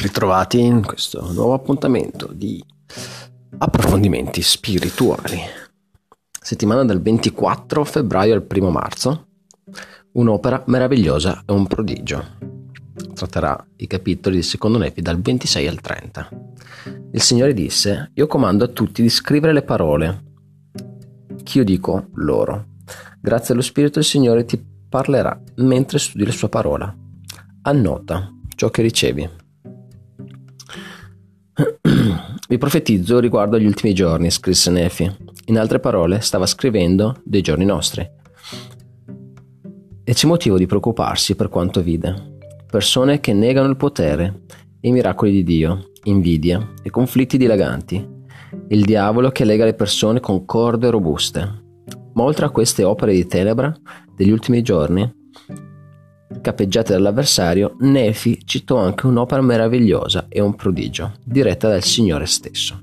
ritrovati in questo nuovo appuntamento di approfondimenti spirituali. Settimana dal 24 febbraio al 1 marzo, un'opera meravigliosa e un prodigio. Tratterà i capitoli del secondo Nefi dal 26 al 30. Il Signore disse, io comando a tutti di scrivere le parole che io dico loro. Grazie allo Spirito il Signore ti parlerà mentre studi la sua parola. Annota ciò che ricevi vi profetizzo riguardo agli ultimi giorni, scrisse Nefi. In altre parole, stava scrivendo dei giorni nostri. E c'è motivo di preoccuparsi per quanto vide. Persone che negano il potere i miracoli di Dio, invidia e conflitti dilaganti. Il diavolo che lega le persone con corde robuste. Ma oltre a queste opere di tenebra degli ultimi giorni, Capeggiate dall'avversario, Nefi citò anche un'opera meravigliosa e un prodigio, diretta dal Signore stesso.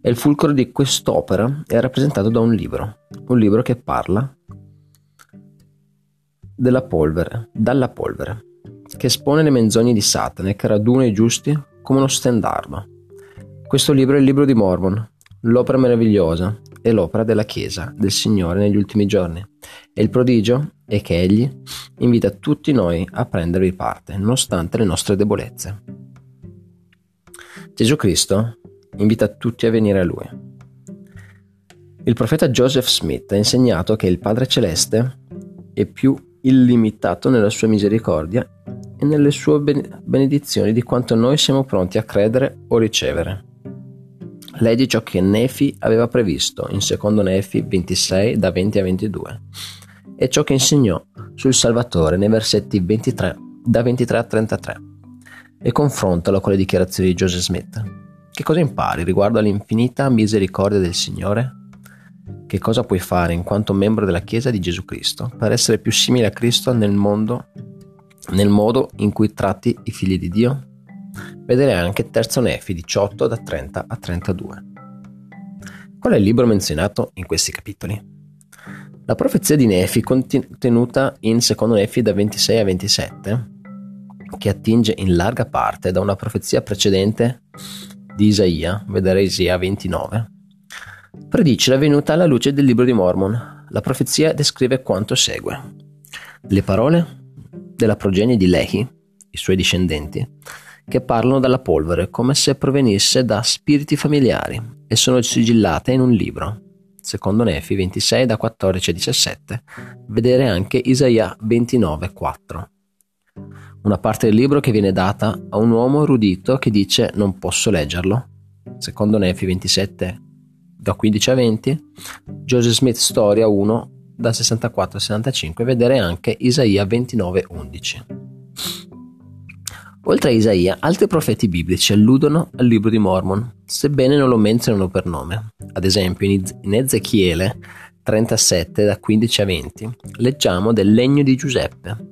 E il fulcro di quest'opera è rappresentato da un libro, un libro che parla della polvere, dalla polvere, che espone le menzogne di Satana e che raduna i giusti come uno stendardo. Questo libro è il libro di Mormon, l'opera meravigliosa e l'opera della Chiesa del Signore negli ultimi giorni. E il prodigio è che Egli invita tutti noi a prendervi parte, nonostante le nostre debolezze. Gesù Cristo invita tutti a venire a Lui. Il profeta Joseph Smith ha insegnato che il Padre Celeste è più illimitato nella sua misericordia e nelle sue benedizioni di quanto noi siamo pronti a credere o ricevere. Leggi ciò che Nefi aveva previsto in secondo Nefi 26 da 20 a 22 e ciò che insegnò sul Salvatore nei versetti 23, da 23 a 33 e confrontalo con le dichiarazioni di Joseph Smith. Che cosa impari riguardo all'infinita misericordia del Signore? Che cosa puoi fare in quanto membro della Chiesa di Gesù Cristo per essere più simile a Cristo nel mondo, nel modo in cui tratti i figli di Dio? Vedere anche Terzo Nefi 18 da 30 a 32. Qual è il libro menzionato in questi capitoli? La profezia di Nefi contenuta in secondo Nefi da 26 a 27, che attinge in larga parte da una profezia precedente di Isaia, vedere Isaia 29, predice la venuta alla luce del libro di Mormon. La profezia descrive quanto segue. Le parole della progenie di Lehi, i suoi discendenti, che parlano dalla polvere come se provenisse da spiriti familiari e sono sigillate in un libro secondo Nefi 26 da 14 a 17, vedere anche Isaia 29 4. Una parte del libro che viene data a un uomo erudito che dice non posso leggerlo, secondo Nefi 27 da 15 a 20, Joseph Smith Storia 1 da 64 a 65, vedere anche Isaia 29 11. Oltre a Isaia, altri profeti biblici alludono al libro di Mormon, sebbene non lo menzionano per nome. Ad esempio, in Ezechiele 37, da 15 a 20, leggiamo del legno di Giuseppe,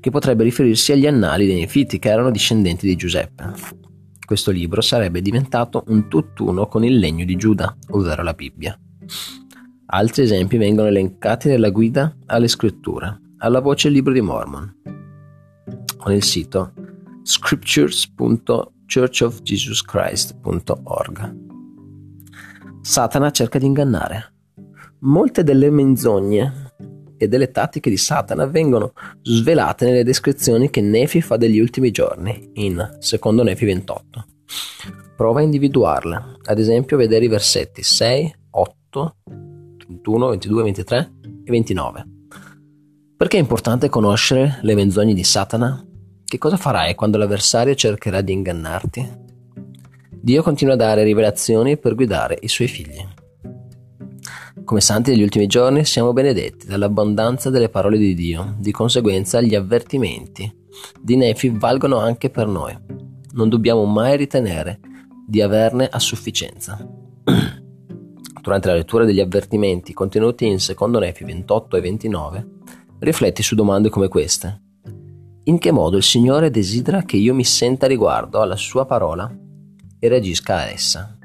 che potrebbe riferirsi agli annali dei Nefiti, che erano discendenti di Giuseppe. Questo libro sarebbe diventato un tutt'uno con il legno di Giuda, ovvero la Bibbia. Altri esempi vengono elencati nella guida alle scritture, alla voce libro di Mormon, con il sito scriptures.churchofjesuschrist.org. Satana cerca di ingannare. Molte delle menzogne e delle tattiche di Satana vengono svelate nelle descrizioni che Nefi fa degli ultimi giorni, in secondo Nefi 28. Prova a individuarle, ad esempio vedere i versetti 6, 8, 21, 22, 23 e 29. Perché è importante conoscere le menzogne di Satana? Che cosa farai quando l'avversario cercherà di ingannarti? Dio continua a dare rivelazioni per guidare i suoi figli. Come santi degli ultimi giorni siamo benedetti dall'abbondanza delle parole di Dio, di conseguenza gli avvertimenti di Nefi valgono anche per noi. Non dobbiamo mai ritenere di averne a sufficienza. Durante la lettura degli avvertimenti contenuti in 2 Nefi 28 e 29, rifletti su domande come queste. In che modo il Signore desidera che io mi senta riguardo alla sua parola e reagisca a essa?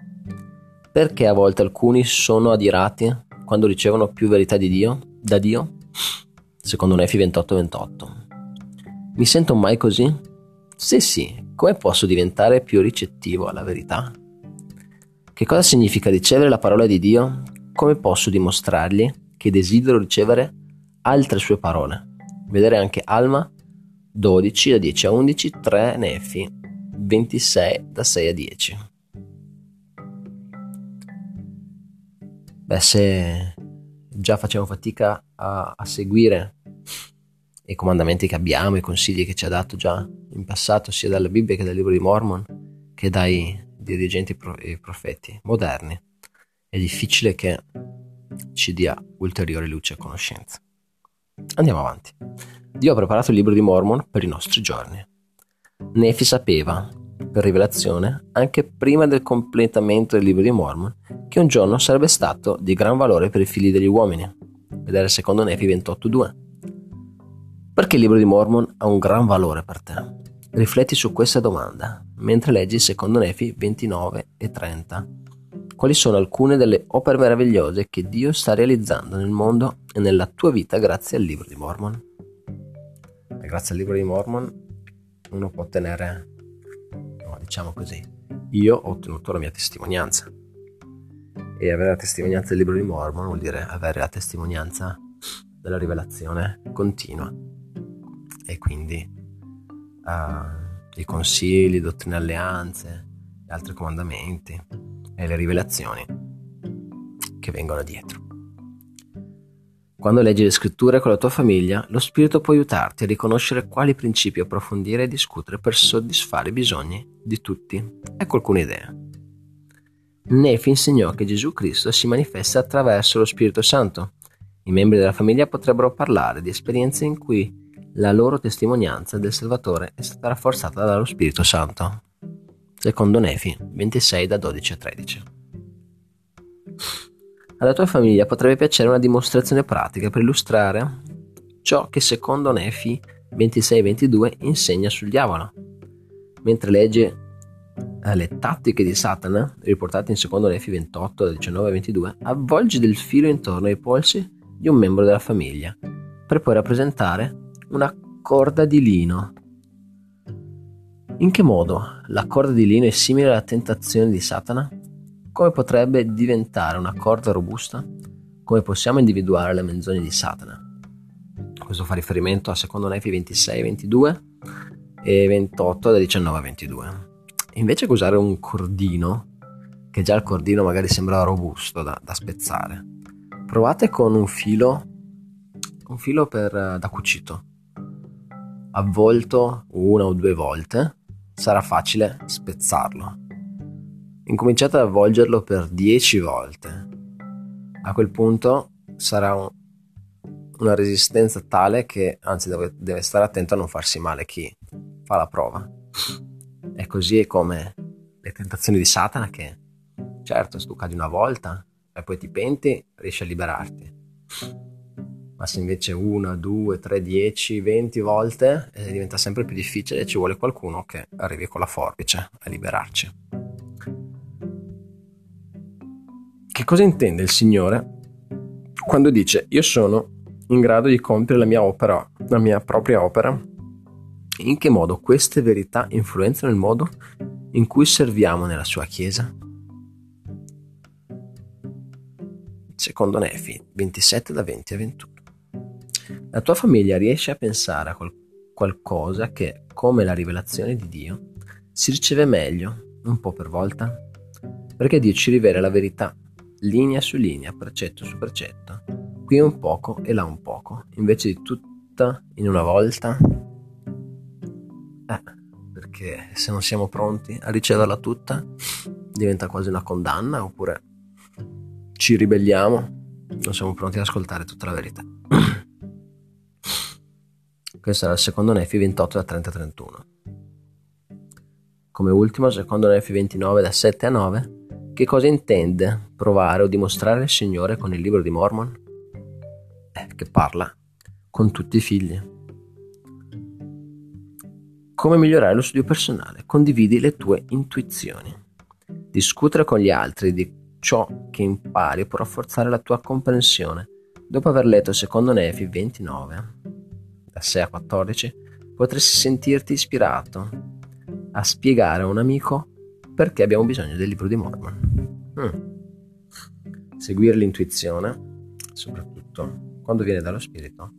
Perché a volte alcuni sono adirati quando ricevono più verità di Dio, da Dio? Secondo Nefi 28-28. Mi sento mai così? Se sì, come posso diventare più ricettivo alla verità? Che cosa significa ricevere la parola di Dio? Come posso dimostrargli che desidero ricevere altre sue parole? Vedere anche Alma 12 da 10 a 11, 3 Nefi 26 da 6 a 10. Beh, se già facciamo fatica a, a seguire i comandamenti che abbiamo, i consigli che ci ha dato già in passato, sia dalla Bibbia che dal libro di Mormon, che dai dirigenti e profeti moderni, è difficile che ci dia ulteriore luce e conoscenza. Andiamo avanti. Dio ha preparato il libro di Mormon per i nostri giorni. Nefi sapeva, per rivelazione, anche prima del completamento del libro di Mormon, che un giorno sarebbe stato di gran valore per i figli degli uomini. Vedere secondo Nefi 28.2. Perché il libro di Mormon ha un gran valore per te? Rifletti su questa domanda mentre leggi secondo Nefi 29 e 30. Quali sono alcune delle opere meravigliose che Dio sta realizzando nel mondo e nella tua vita grazie al libro di Mormon? Grazie al libro di Mormon uno può ottenere, no, diciamo così, io ho ottenuto la mia testimonianza. E avere la testimonianza del libro di Mormon vuol dire avere la testimonianza della rivelazione continua e quindi uh, i consigli, dottrine e alleanze, gli altri comandamenti e le rivelazioni che vengono dietro. Quando leggi le scritture con la tua famiglia, lo Spirito può aiutarti a riconoscere quali principi approfondire e discutere per soddisfare i bisogni di tutti. Ecco alcune idee. Nefi insegnò che Gesù Cristo si manifesta attraverso lo Spirito Santo. I membri della famiglia potrebbero parlare di esperienze in cui la loro testimonianza del Salvatore è stata rafforzata dallo Spirito Santo. Secondo Nefi 26 da 12 a 13. Alla tua famiglia potrebbe piacere una dimostrazione pratica per illustrare ciò che secondo Nefi 26 22 insegna sul diavolo. Mentre legge eh, le tattiche di Satana, riportate in secondo Nefi 28 da 19 a 22, avvolgi del filo intorno ai polsi di un membro della famiglia, per poi rappresentare una corda di lino. In che modo la corda di lino è simile alla tentazione di Satana? Come potrebbe diventare una corda robusta? Come possiamo individuare le menzogne di Satana? Questo fa riferimento a secondo Nefi 26, 22 e 28 da 19 a 22. Invece che usare un cordino, che già il cordino magari sembra robusto da, da spezzare, provate con un filo, un filo per, da cucito avvolto una o due volte, sarà facile spezzarlo. Incominciate ad avvolgerlo per 10 volte. A quel punto sarà un, una resistenza tale che anzi deve, deve stare attento a non farsi male chi fa la prova. E così è come le tentazioni di Satana che certo se tu cadi una volta e poi ti penti riesci a liberarti ma se invece una, due, tre, dieci, venti volte eh, diventa sempre più difficile e ci vuole qualcuno che arrivi con la forbice a liberarci. Che cosa intende il Signore quando dice io sono in grado di compiere la mia opera, la mia propria opera? In che modo queste verità influenzano il modo in cui serviamo nella sua Chiesa? Secondo Nefi 27 da 20 a 21. La tua famiglia riesce a pensare a qual- qualcosa che, come la rivelazione di Dio, si riceve meglio, un po' per volta? Perché Dio ci rivela la verità, linea su linea, precetto su precetto, qui un poco e là un poco, invece di tutta in una volta? Eh, perché se non siamo pronti a riceverla tutta, diventa quasi una condanna, oppure ci ribelliamo, non siamo pronti ad ascoltare tutta la verità. Questo era il secondo Nefi 28 da 30 a 31. Come ultimo, secondo Nefi 29 da 7 a 9, che cosa intende provare o dimostrare il Signore con il libro di Mormon? Eh, che parla con tutti i figli. Come migliorare lo studio personale? Condividi le tue intuizioni. Discutere con gli altri di ciò che impari può rafforzare la tua comprensione. Dopo aver letto secondo Nefi 29, da 6 a 14, potresti sentirti ispirato a spiegare a un amico perché abbiamo bisogno del libro di Mormon. Mm. Seguire l'intuizione, soprattutto quando viene dallo spirito,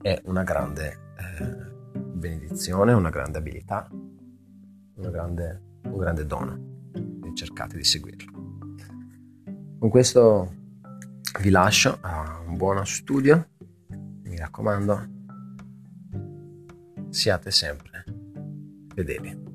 è una grande eh, benedizione, una grande abilità, una grande, un grande dono. E cercate di seguirlo. Con questo vi lascio a un buon studio. Mi raccomando, siate sempre fedeli.